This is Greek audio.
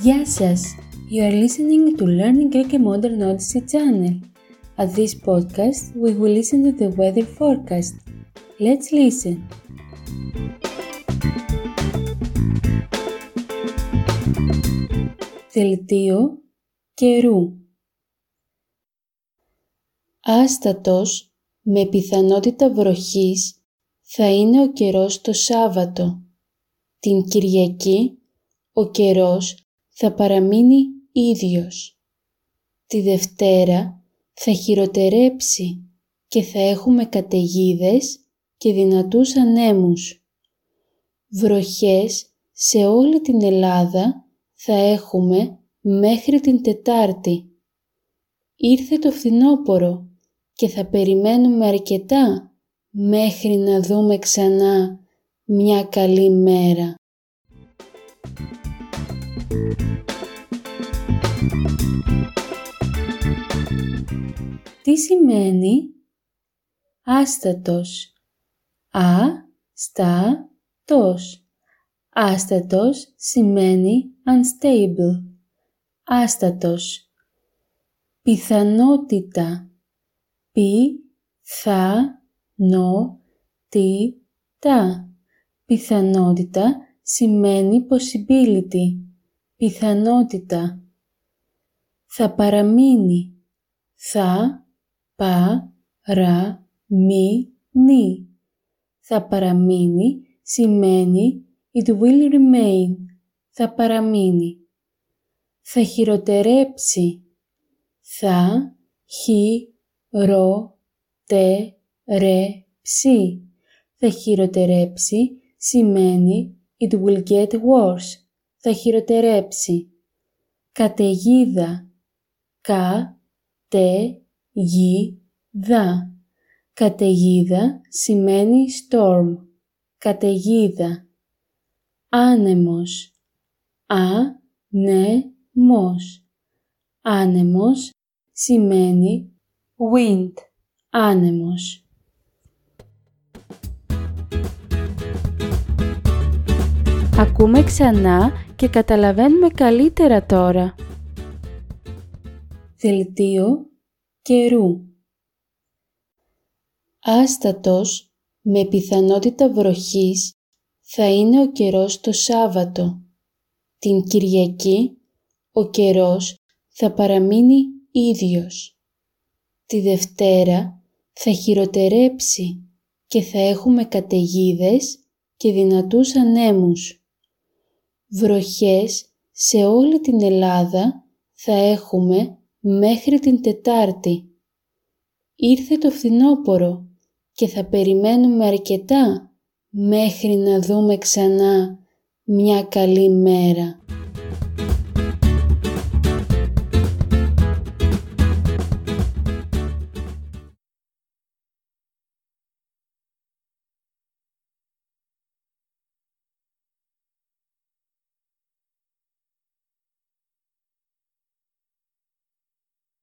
Γεια σας! You are listening to Learning Greek and Modern Odyssey channel. At this podcast, we will listen to the weather forecast. Let's listen. Δελτίο καιρού Άστατος με πιθανότητα βροχής θα είναι ο καιρός το Σάββατο. Την Κυριακή ο καιρός θα παραμείνει ίδιος. Τη Δευτέρα θα χειροτερέψει και θα έχουμε καταιγίδες και δυνατούς ανέμους. Βροχές σε όλη την Ελλάδα θα έχουμε μέχρι την Τετάρτη. Ήρθε το φθινόπωρο και θα περιμένουμε αρκετά μέχρι να δούμε ξανά μια καλή μέρα. Τι σημαίνει άστατος; Α, στα, τος. Άστατος σημαίνει unstable. Άστατος. Πιθανότητα. Πι, θα, νο, τι, τα. Πιθανότητα σημαίνει possibility. Πιθανότητα. Θα παραμείνει. Θα, πα, ρα, μη, νη. Θα παραμείνει σημαίνει it will remain. Θα παραμείνει. Θα χειροτερέψει. Θα, χι, ρο, τε, ρε, ψι. Θα χειροτερέψει σημαίνει it will get worse. Θα χειροτερέψει. Καταιγίδα. Κα, τε, γη, δα. Καταιγίδα σημαίνει storm. Καταιγίδα. Άνεμος. Α, ναι, μος. Άνεμος σημαίνει wind. Άνεμος. Ακούμε ξανά και καταλαβαίνουμε καλύτερα τώρα. Δελτίο καιρού Άστατος με πιθανότητα βροχής θα είναι ο καιρός το Σάββατο. Την Κυριακή ο καιρός θα παραμείνει ίδιος. Τη Δευτέρα θα χειροτερέψει και θα έχουμε καταιγίδες και δυνατούς ανέμους. Βροχές σε όλη την Ελλάδα θα έχουμε μέχρι την Τετάρτη. Ήρθε το φθινόπωρο και θα περιμένουμε αρκετά μέχρι να δούμε ξανά μια καλή μέρα.